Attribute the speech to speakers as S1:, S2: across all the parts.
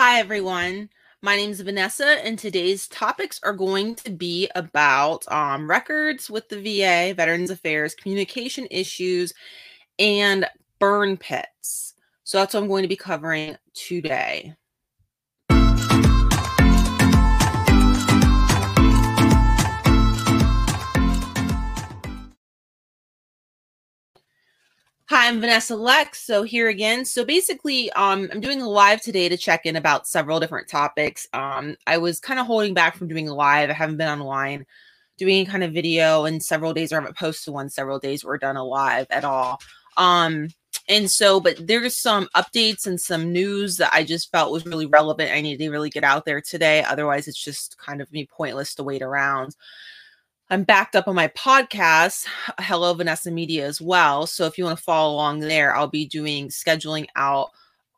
S1: Hi, everyone. My name is Vanessa, and today's topics are going to be about um, records with the VA, Veterans Affairs, communication issues, and burn pits. So that's what I'm going to be covering today. Hi, I'm Vanessa Lex. So here again. So basically, um, I'm doing a live today to check in about several different topics. Um, I was kind of holding back from doing a live. I haven't been online doing kind of video in several days, or I haven't posted one several days or done a live at all. Um, and so, but there's some updates and some news that I just felt was really relevant. I needed to really get out there today. Otherwise, it's just kind of me pointless to wait around. I'm backed up on my podcast, Hello Vanessa Media, as well. So if you want to follow along there, I'll be doing scheduling out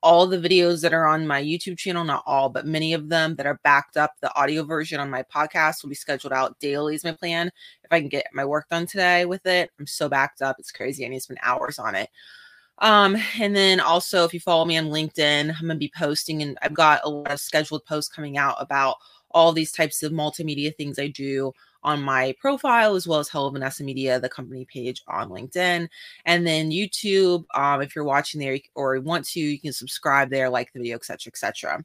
S1: all the videos that are on my YouTube channel, not all, but many of them that are backed up. The audio version on my podcast will be scheduled out daily, is my plan. If I can get my work done today with it, I'm so backed up. It's crazy. I need to spend hours on it. Um, and then also, if you follow me on LinkedIn, I'm going to be posting, and I've got a lot of scheduled posts coming out about all these types of multimedia things I do on my profile as well as Hello Vanessa Media, the company page on LinkedIn. And then YouTube, um, if you're watching there or want to, you can subscribe there, like the video, etc., etc.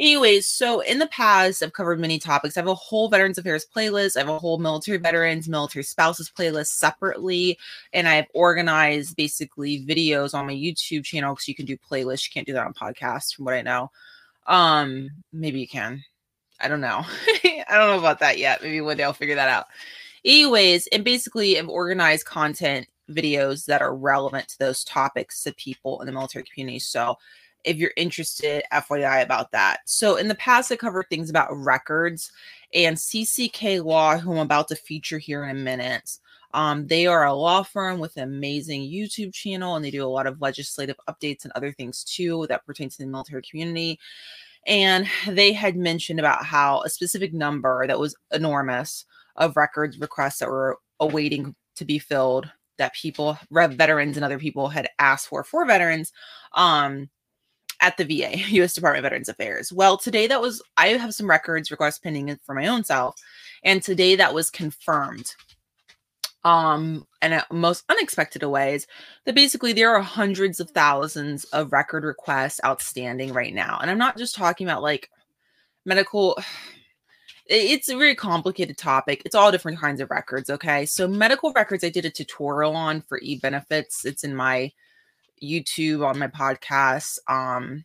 S1: Anyways, so in the past, I've covered many topics. I have a whole Veterans Affairs playlist. I have a whole military veterans, military spouses playlist separately. And I've organized basically videos on my YouTube channel because you can do playlists. You can't do that on podcasts, from what I know. Um, maybe you can. I don't know. I don't know about that yet. Maybe one day I'll figure that out. Anyways, and basically I've organized content videos that are relevant to those topics to people in the military community. So if you're interested, FYI about that. So in the past, I covered things about records and CCK Law, who I'm about to feature here in a minute. Um, they are a law firm with an amazing YouTube channel, and they do a lot of legislative updates and other things too that pertain to the military community and they had mentioned about how a specific number that was enormous of records requests that were awaiting to be filled that people veterans and other people had asked for for veterans um at the VA, US Department of Veterans Affairs. Well, today that was I have some records requests pending for my own self and today that was confirmed um and most unexpected ways that basically there are hundreds of thousands of record requests outstanding right now and i'm not just talking about like medical it's a very complicated topic. It's all different kinds of records okay? So medical records i did a tutorial on for e-benefits. It's in my youtube on my podcast um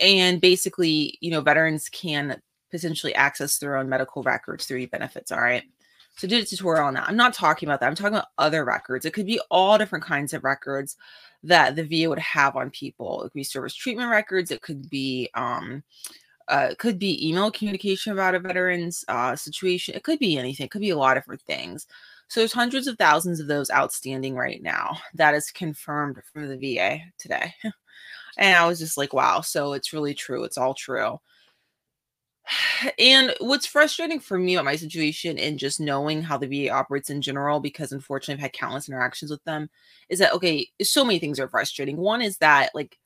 S1: and basically you know veterans can potentially access their own medical records through e-benefits all right so did a tutorial on that. I'm not talking about that. I'm talking about other records. It could be all different kinds of records that the VA would have on people. It could be service treatment records. It could be um, uh, could be email communication about a veteran's uh, situation. It could be anything. It could be a lot of different things. So there's hundreds of thousands of those outstanding right now. That is confirmed from the VA today. and I was just like, wow. So it's really true. It's all true. And what's frustrating for me about my situation and just knowing how the VA operates in general, because unfortunately I've had countless interactions with them, is that okay, so many things are frustrating. One is that like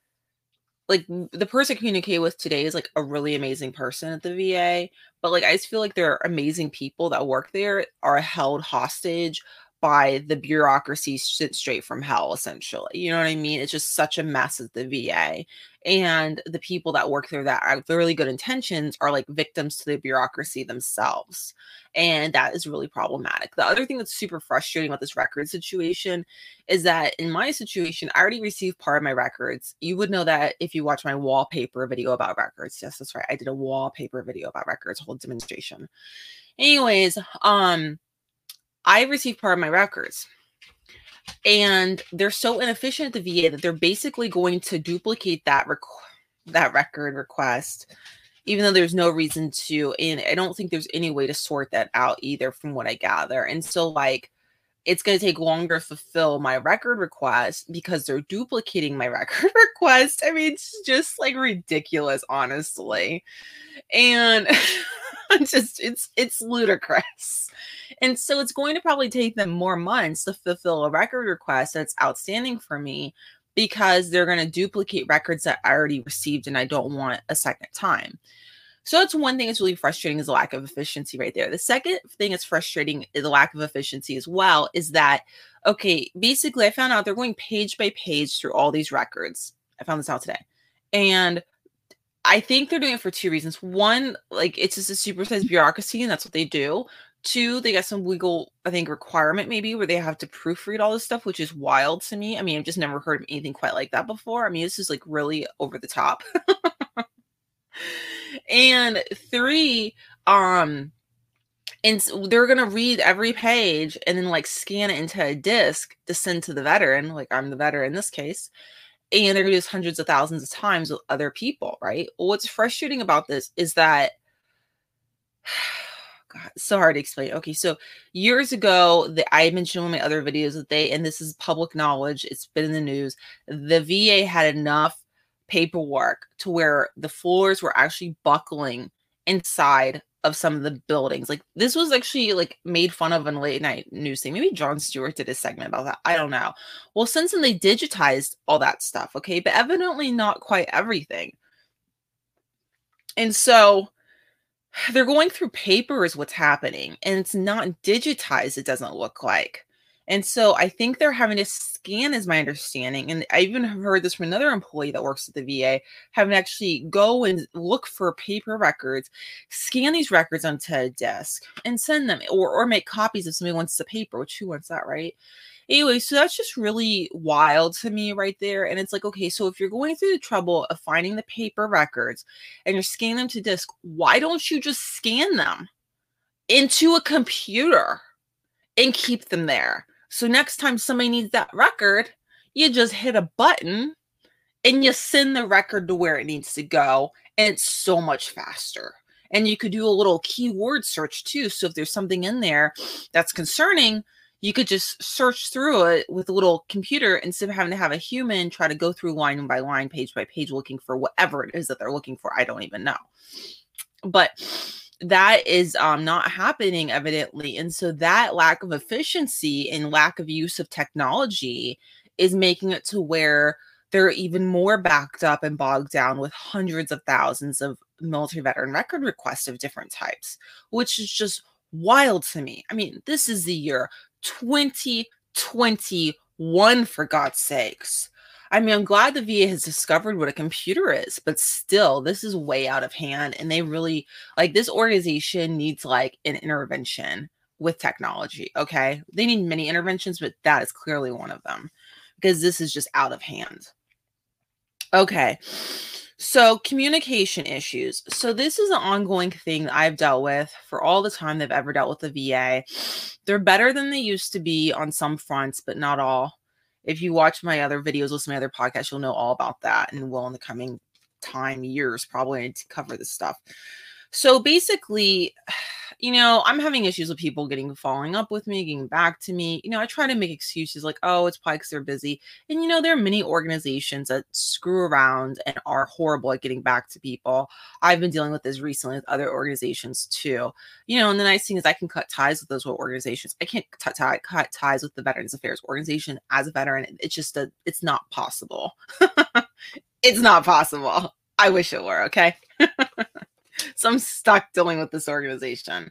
S1: like the person I communicate with today is like a really amazing person at the VA, but like I just feel like there are amazing people that work there are held hostage by the bureaucracy straight from hell, essentially. You know what I mean? It's just such a mess at the VA. And the people that work there that have really good intentions are like victims to the bureaucracy themselves. And that is really problematic. The other thing that's super frustrating about this record situation is that in my situation, I already received part of my records. You would know that if you watch my wallpaper video about records. Yes, that's right. I did a wallpaper video about records, whole demonstration. Anyways, um, I received part of my records. And they're so inefficient at the VA that they're basically going to duplicate that that record request, even though there's no reason to. And I don't think there's any way to sort that out either, from what I gather. And so, like, it's going to take longer to fulfill my record request because they're duplicating my record request. I mean, it's just like ridiculous, honestly. And just it's it's ludicrous. And so it's going to probably take them more months to fulfill a record request that's outstanding for me because they're going to duplicate records that I already received and I don't want a second time. So that's one thing that's really frustrating is the lack of efficiency right there. The second thing that's frustrating is the lack of efficiency as well is that, okay, basically I found out they're going page by page through all these records. I found this out today. And I think they're doing it for two reasons. One, like it's just a supersized bureaucracy, and that's what they do. Two, they got some legal, I think, requirement maybe where they have to proofread all this stuff, which is wild to me. I mean, I've just never heard of anything quite like that before. I mean, this is like really over the top. and three, um, and they're gonna read every page and then like scan it into a disc to send to the veteran. Like I'm the veteran in this case, and they're gonna do this hundreds of thousands of times with other people, right? What's frustrating about this is that God, so hard to explain. Okay, so years ago, the, I mentioned in my other videos that they, and this is public knowledge, it's been in the news, the VA had enough paperwork to where the floors were actually buckling inside of some of the buildings. Like this was actually like made fun of in late night news thing. Maybe Jon Stewart did a segment about that. I don't know. Well, since then they digitized all that stuff, okay, but evidently not quite everything. And so they're going through paper is what's happening and it's not digitized it doesn't look like and so i think they're having to scan is my understanding and i even heard this from another employee that works at the va having to actually go and look for paper records scan these records onto a desk and send them or, or make copies if somebody wants the paper which who wants that right anyway, so that's just really wild to me right there. And it's like, okay, so if you're going through the trouble of finding the paper records and you're scanning them to disk, why don't you just scan them into a computer and keep them there? So next time somebody needs that record, you just hit a button and you send the record to where it needs to go. And it's so much faster. And you could do a little keyword search too. So if there's something in there that's concerning, you could just search through it with a little computer instead of having to have a human try to go through line by line, page by page, looking for whatever it is that they're looking for. I don't even know. But that is um, not happening evidently. And so that lack of efficiency and lack of use of technology is making it to where they're even more backed up and bogged down with hundreds of thousands of military veteran record requests of different types, which is just wild to me. I mean, this is the year 2021, for God's sakes. I mean, I'm glad the VA has discovered what a computer is, but still, this is way out of hand. And they really like this organization needs like an intervention with technology. Okay. They need many interventions, but that is clearly one of them because this is just out of hand. Okay. So, communication issues. So, this is an ongoing thing that I've dealt with for all the time they've ever dealt with the VA. They're better than they used to be on some fronts, but not all. If you watch my other videos, listen to my other podcasts, you'll know all about that and will in the coming time, years, probably to cover this stuff. So, basically, you know, I'm having issues with people getting following up with me, getting back to me. You know, I try to make excuses like, oh, it's probably because they're busy. And, you know, there are many organizations that screw around and are horrible at getting back to people. I've been dealing with this recently with other organizations too. You know, and the nice thing is I can cut ties with those organizations. I can't cut, tie, cut ties with the Veterans Affairs organization as a veteran. It's just a, it's not possible. it's not possible. I wish it were, okay? so I'm stuck dealing with this organization.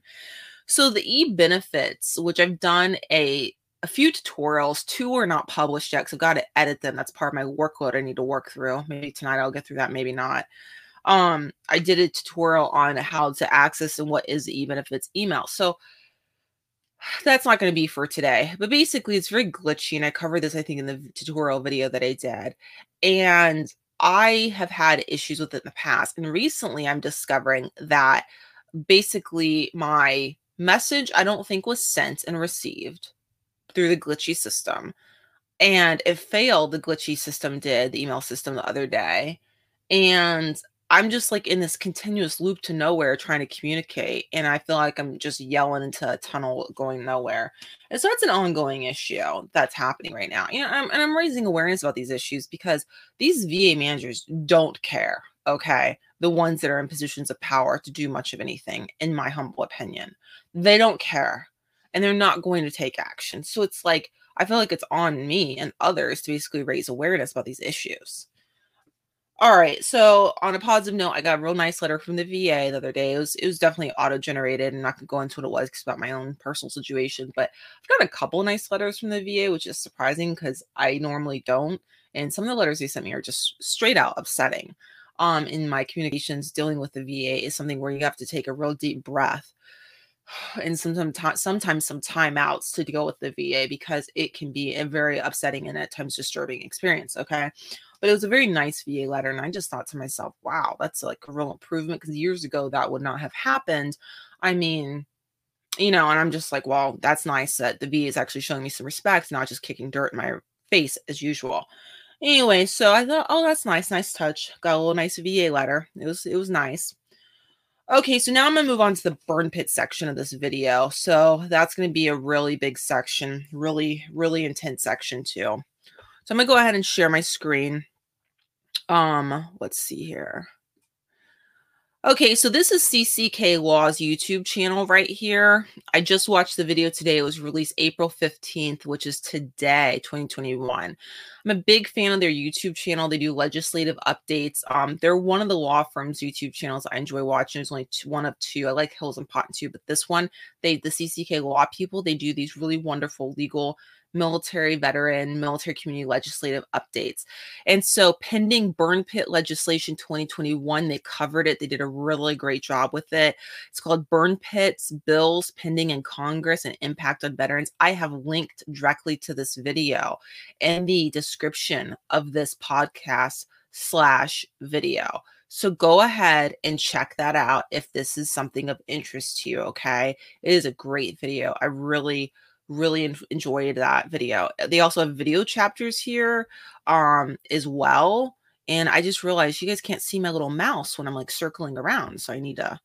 S1: So the e benefits, which I've done a a few tutorials, two are not published yet, so I've got to edit them. That's part of my workload I need to work through. Maybe tonight I'll get through that, maybe not. Um, I did a tutorial on how to access and what is the e-benefits email. So that's not going to be for today, but basically it's very glitchy. And I covered this, I think, in the tutorial video that I did. And I have had issues with it in the past. And recently I'm discovering that basically my message I don't think was sent and received through the glitchy system. And it failed, the glitchy system did, the email system the other day. And I'm just like in this continuous loop to nowhere trying to communicate. And I feel like I'm just yelling into a tunnel going nowhere. And so that's an ongoing issue that's happening right now. You know, I'm, and I'm raising awareness about these issues because these VA managers don't care. Okay. The ones that are in positions of power to do much of anything, in my humble opinion, they don't care and they're not going to take action. So it's like, I feel like it's on me and others to basically raise awareness about these issues. All right. So on a positive note, I got a real nice letter from the VA the other day. It was it was definitely auto generated. and not gonna go into what it was because about my own personal situation. But I've got a couple nice letters from the VA, which is surprising because I normally don't. And some of the letters they sent me are just straight out upsetting. Um, in my communications dealing with the VA is something where you have to take a real deep breath and sometimes sometimes some timeouts to go with the VA because it can be a very upsetting and at times disturbing experience. Okay. But it was a very nice VA letter. And I just thought to myself, wow, that's like a real improvement because years ago that would not have happened. I mean, you know, and I'm just like, well, that's nice that the VA is actually showing me some respect, not just kicking dirt in my face as usual. Anyway, so I thought, oh, that's nice, nice touch. Got a little nice VA letter. It was it was nice. Okay, so now I'm to move on to the burn pit section of this video. So that's to be a really big section, really, really intense section too. So I'm going to go ahead and share my screen. Um, let's see here. Okay, so this is CCK Law's YouTube channel right here. I just watched the video today. It was released April 15th, which is today, 2021. I'm a big fan of their YouTube channel. They do legislative updates. Um, they're one of the law firms YouTube channels I enjoy watching. There's only two, one of two. I like Hills and Pot too, but this one, they the CCK Law people, they do these really wonderful legal military veteran, military community legislative updates. And so, pending burn pit legislation 2021, they covered it. They did a really great job with it. It's called Burn Pits Bills Pending in Congress and Impact on Veterans. I have linked directly to this video in the description of this podcast slash video. So go ahead and check that out if this is something of interest to you. Okay. It is a great video. I really, really enjoyed that video. Uh, they also have video chapters here um as well. And I just realized you guys can't see my little mouse when I'm like circling around. So I need to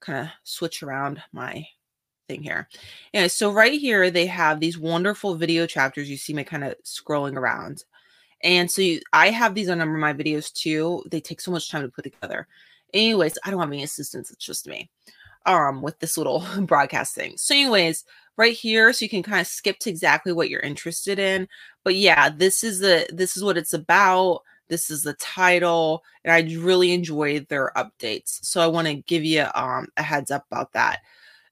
S1: kind of switch around my thing here. Yeah, so right here they have these wonderful video chapters. You see me kind of scrolling around. And so you, I have these on number of my videos too. They take so much time to put together. Anyways, I don't have any assistants. It's just me um with this little broadcast thing. So anyways, right here so you can kind of skip to exactly what you're interested in. But yeah, this is the this is what it's about. This is the title and I really enjoyed their updates. So I want to give you um a heads up about that.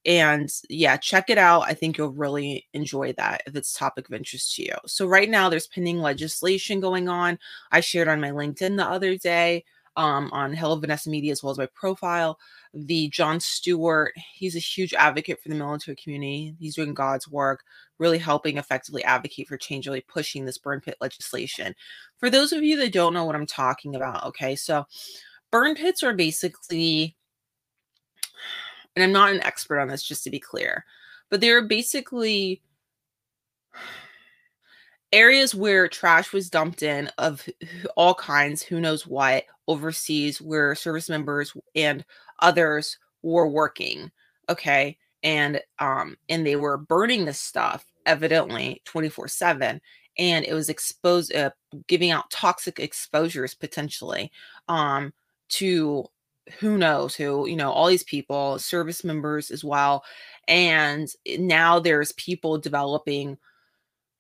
S1: And yeah, check it out. I think you'll really enjoy that if it's topic of interest to you. So right now there's pending legislation going on. I shared on my LinkedIn the other day um, on Hello Vanessa Media as well as my profile. The Jon Stewart, he's a huge advocate for the military community. He's doing God's work, really helping effectively advocate for change, really pushing this burn pit legislation. For those of you that don't know what I'm talking about, okay, so burn pits are basically, and I'm not an expert on this, just to be clear, but they're basically areas where trash was dumped in of all kinds, who knows what, overseas, where service members and others were working. Okay. And um, and they were burning this stuff evidently 24-7 and it was exposed uh, giving out toxic exposures potentially um to who knows who you know all these people service members as well and now there's people developing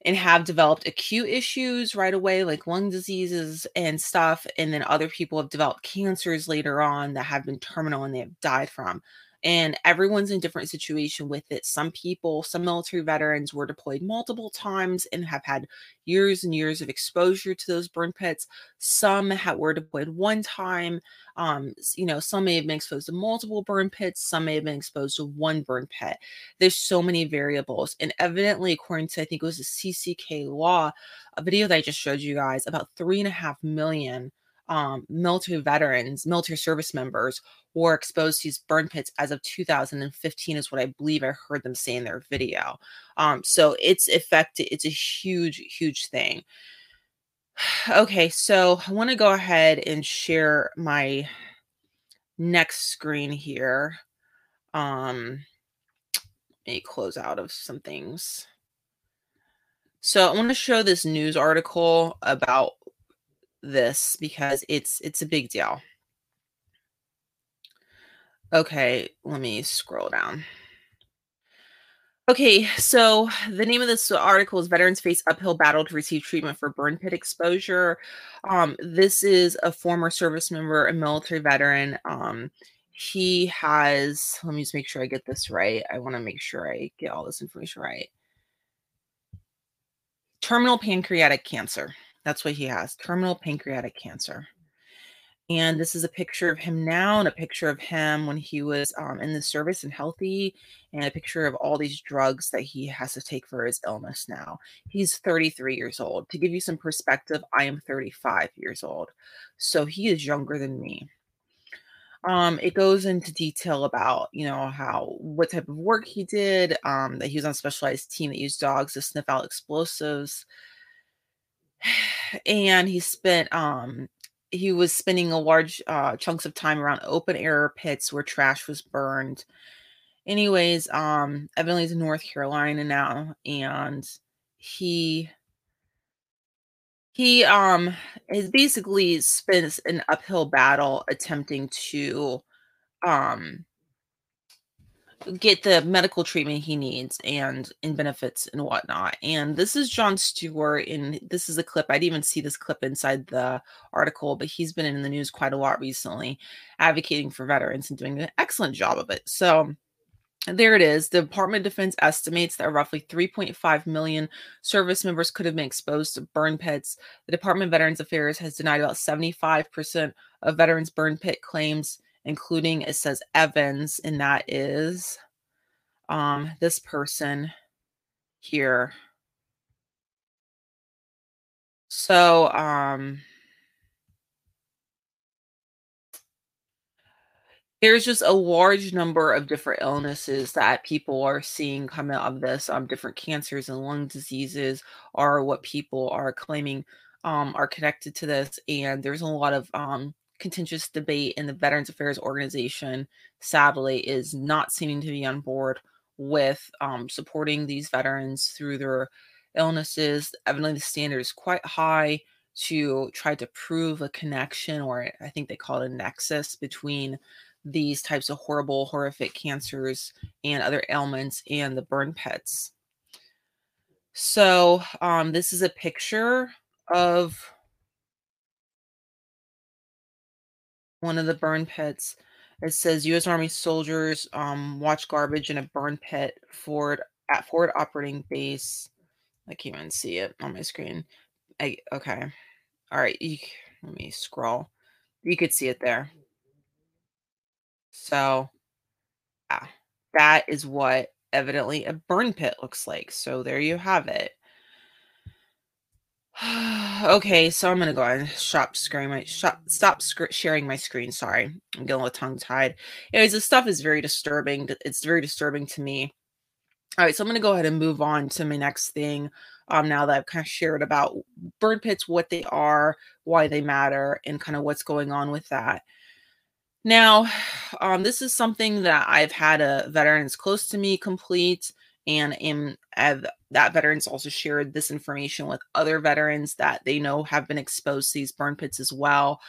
S1: and have developed acute issues right away, like lung diseases and stuff. And then other people have developed cancers later on that have been terminal and they have died from and everyone's in different situation with it. Some people some military veterans were deployed multiple times and have had years and years of exposure to those burn pits. Some had, were deployed one time um, you know some may have been exposed to multiple burn pits some may have been exposed to one burn pit. There's so many variables and evidently according to i think it was a cck law a video that i just showed you guys about three and a half million um, military veterans, military service members were exposed to these burn pits as of 2015 is what I believe I heard them say in their video. Um, so it's affected, it's a huge, huge thing. Okay, so I want to go ahead and share my next screen here. Um, let me close out of some things. So I want to show this news article about this because it's it's a big deal. Okay, let me scroll down. Okay, so the name of this article is Veterans Face Uphill Battle to Receive Treatment for Burn Pit Exposure. Um, this is a former service member, a military veteran. Um, he has, let me just make sure I get this right. I want to make sure I get all this information right. Terminal pancreatic cancer. That's what he has terminal pancreatic cancer. And this is a picture of him now and a picture of him when he was um, in the service and healthy, and a picture of all these drugs that he has to take for his illness now. He's 33 years old. To give you some perspective, I am 35 years old. So he is younger than me. Um, it goes into detail about, you know, how what type of work he did, um, that he was on a specialized team that used dogs to sniff out explosives. And he spent um he was spending a large uh, chunks of time around open air pits where trash was burned. Anyways, um, Evan in North Carolina now, and he he um is basically spent an uphill battle attempting to um get the medical treatment he needs and and benefits and whatnot. And this is Jon Stewart, and this is a clip. I didn't even see this clip inside the article, but he's been in the news quite a lot recently, advocating for veterans and doing an excellent job of it. So there it is. The Department of Defense estimates that roughly 3.5 million service members could have been exposed to burn pits. The Department of Veterans Affairs has denied about 75% of veterans' burn pit claims including it says Evans, and that is um, this person here. So, um, there's just a large number of different illnesses that people are seeing come out of this. Um, different cancers and lung diseases are what people are claiming um, are connected to this, and there's a lot of um, contentious debate in the Veterans Affairs Organization, sadly, is not seeming to be on board with um, supporting these veterans through their illnesses. Evidently, the standard is quite high to try to prove a connection, or I think they call it a nexus between these types of horrible, horrific cancers and other ailments and the burn pits. So, um, this is a picture of one of the burn pits. It says U.S. Army soldiers um, watch garbage in a burn pit forward at forward operating base. I can't even see it on my screen. I, okay, all right. You, let me scroll. You could see it there. So, yeah, that is what evidently a burn pit looks like. So there you have it. okay, so I'm gonna go ahead and stop screen my stop stop sc- sharing my screen. Sorry, I'm getting a little tongue tied. Anyways, this stuff is very disturbing. It's very disturbing to me. All right, so I'm gonna go ahead and move on to my next thing. Um, now that I've kind of shared about burn pits, what they are, why they matter, and kind of what's going on with that. Now, um, this is something that I've had a veterans close to me complete and am have, that veterans also shared this information with other veterans that they know have been exposed to these burn pits as well.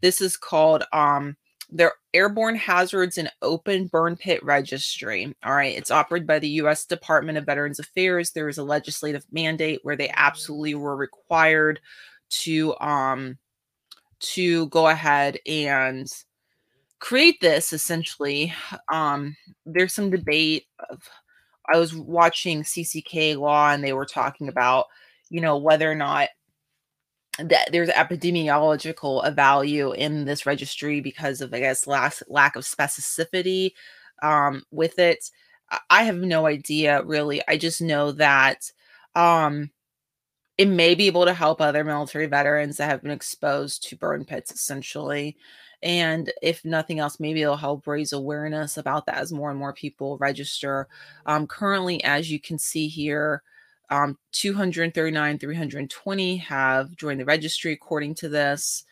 S1: This is called um their Airborne Hazards and Open Burn Pit Registry. All right, it's operated by the U.S. Department of Veterans Affairs. There is a legislative mandate where they absolutely were required to um to go ahead and create this essentially um there's some debate of I was watching CCK Law and they were talking about, you know, whether or not that there's epidemiological value in this registry because of, I guess, last lack of specificity um, with it. I have no idea really. I just know that um, it may be able to help other military veterans that have been exposed to burn pits essentially. And if nothing else, maybe it'll help raise awareness about that as more and more people register. Um, currently, as you can see here, um, 239, 320 have joined the registry according to this.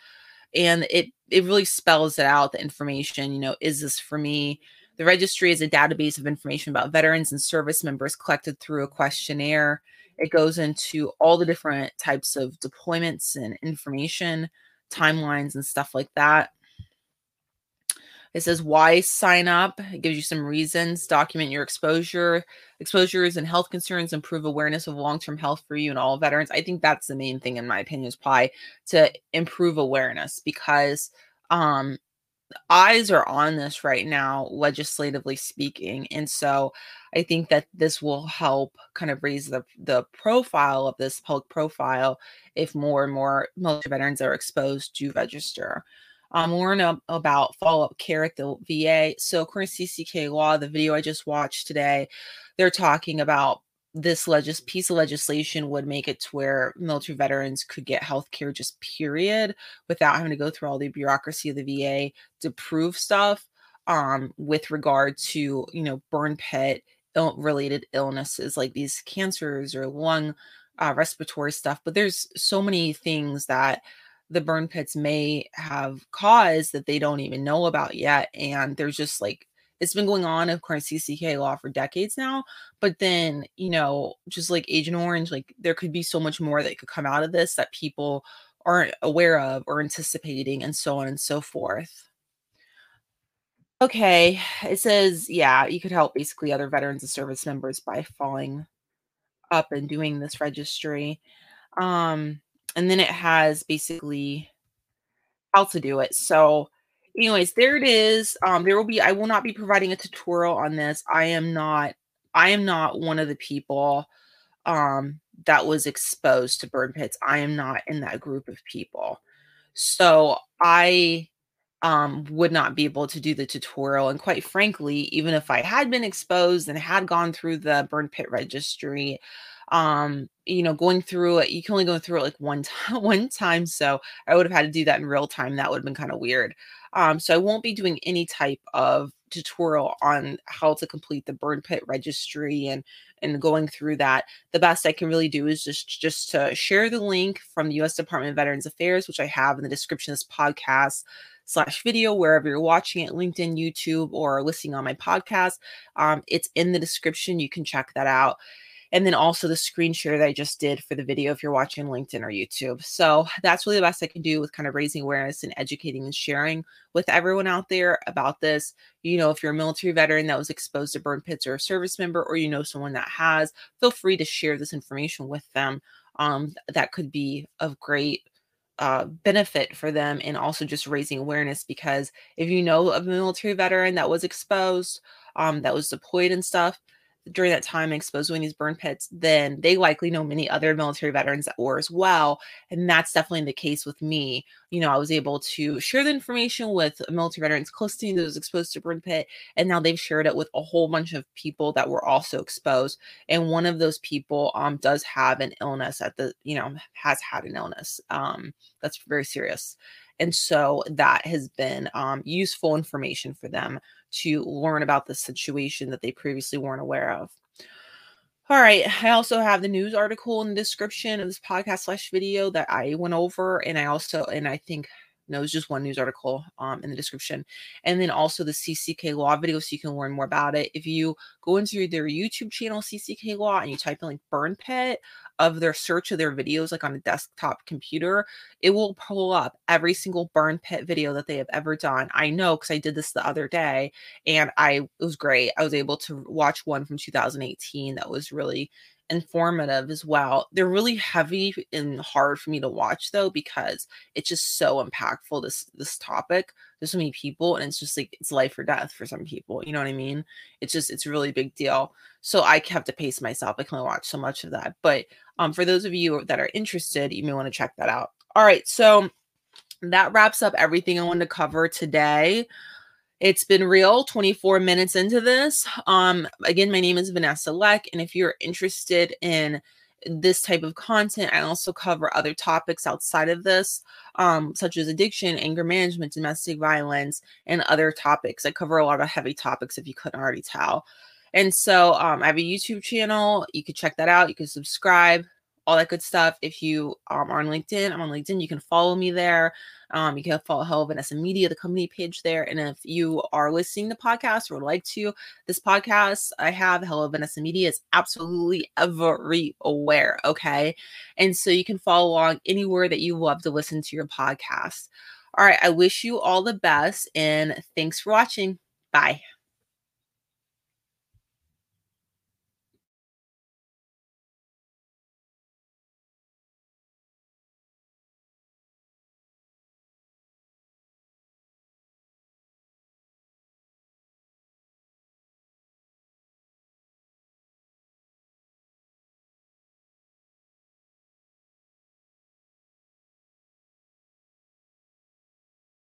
S1: And it it really spells it out the information, you know, is this for me? The registry is a database of information about veterans and service members collected through a questionnaire. It goes into all the different types of deployments and information, timelines, and stuff like that. It says why sign up. It gives you some reasons. Document your exposure, exposures and health concerns. Improve awareness of long-term health for you and all veterans. I think that's the main thing, in my opinion, is probably to improve awareness because um, eyes are on this right now, legislatively speaking, and so I think that this will help kind of raise the the profile of this public profile if more and more military veterans are exposed to register um, learn about follow up care at the VA. So, according to CCK law, the video I just watched today, they're talking about this legis- piece of legislation would make it to where military veterans could get health care just period without having to go through all the bureaucracy of the VA to prove stuff um, with regard to, you know, burn pit Ill- related illnesses like these cancers or lung uh, respiratory stuff. But there's so many things that the burn pits may have caused that they don't even know about yet. And there's just like, it's been going on, of course, CCK law for decades now. But then, you know, just like Agent Orange, like there could be so much more that could come out of this that people aren't aware of or anticipating, and so on and so forth. Okay, it says, yeah, you could help basically other veterans and service members by following up and doing this registry. Um, and then it has basically how to do it. So, anyways, there it is. Um, there will be. I will not be providing a tutorial on this. I am not. I am not one of the people um, that was exposed to burn pits. I am not in that group of people. So I um, would not be able to do the tutorial. And quite frankly, even if I had been exposed and had gone through the burn pit registry, um you know going through it you can only go through it like one time one time so i would have had to do that in real time that would have been kind of weird. Um so i won't be doing any type of tutorial on how to complete the burn pit registry and and going through that. The best i can really do is just just to share the link from the u.s department of veterans affairs which i have in the description of this podcast slash video wherever you're watching it linkedin youtube or listening on my podcast. Um, it's in the description you can check that out and then also the screen share that I just did for the video if you're watching LinkedIn or YouTube. So that's really the best I can do with kind of raising awareness and educating and sharing with everyone out there about this. You know, if you're a military veteran that was exposed to burn pits or a service member, or you know someone that has, feel free to share this information with them. Um, that could be of great uh, benefit for them and also just raising awareness because if you know of a military veteran that was exposed, um, that was deployed and stuff, during that time exposed to these burn pits, then they likely know many other military veterans that were as well. And that's definitely the case with me. You know, I was able to share the information with military veterans close to me that was exposed to burn pit, and now they've shared it with a whole bunch of people that were also exposed. And one of those people um does have an illness at the, you know, has had an illness. Um, that's very serious. And so that has been um, useful information for them to learn about the situation that they previously weren't aware of. All right. I also have the news article in the description of this podcast slash video that I went over. And I also, and I think no, just one news article um, in the description. And then also the CCK Law video so you can learn more about it. If you go into their YouTube channel, CCK Law, and you type in like burn pit of their search of their videos, like on a desktop computer, it will pull up every single burn pit video that they have ever done. I know because I did this the other day and I, it was great. I was able to watch one from 2018 that was really informative as well. They're really heavy and hard for me to watch though because it's just so impactful this this topic. There's so many people and it's just like it's life or death for some people. You know what I mean? It's just it's a really big deal. So I have to pace myself. I can only watch so much of that. But um for those of you that are interested, you may want to check that out. All right, so that wraps up everything I wanted to cover today. It's been real 24 minutes into this. Um, again, my name is Vanessa Leck, and if you're interested in this type of content, I also cover other topics outside of this, um, such as addiction, anger management, domestic violence, and other topics. I cover a lot of heavy topics if you couldn't already tell. And so um, I have a YouTube channel. You can check that out. You can subscribe all that good stuff. If you um, are on LinkedIn, I'm on LinkedIn. You can follow me there. Um, you can follow Hello Vanessa Media, the company page there. And if you are listening to podcast or would like to, this podcast I have, Hello Vanessa Media, is absolutely everywhere. Okay. And so you can follow along anywhere that you love to listen to your podcast. All right. I wish you all the best and thanks for watching. Bye.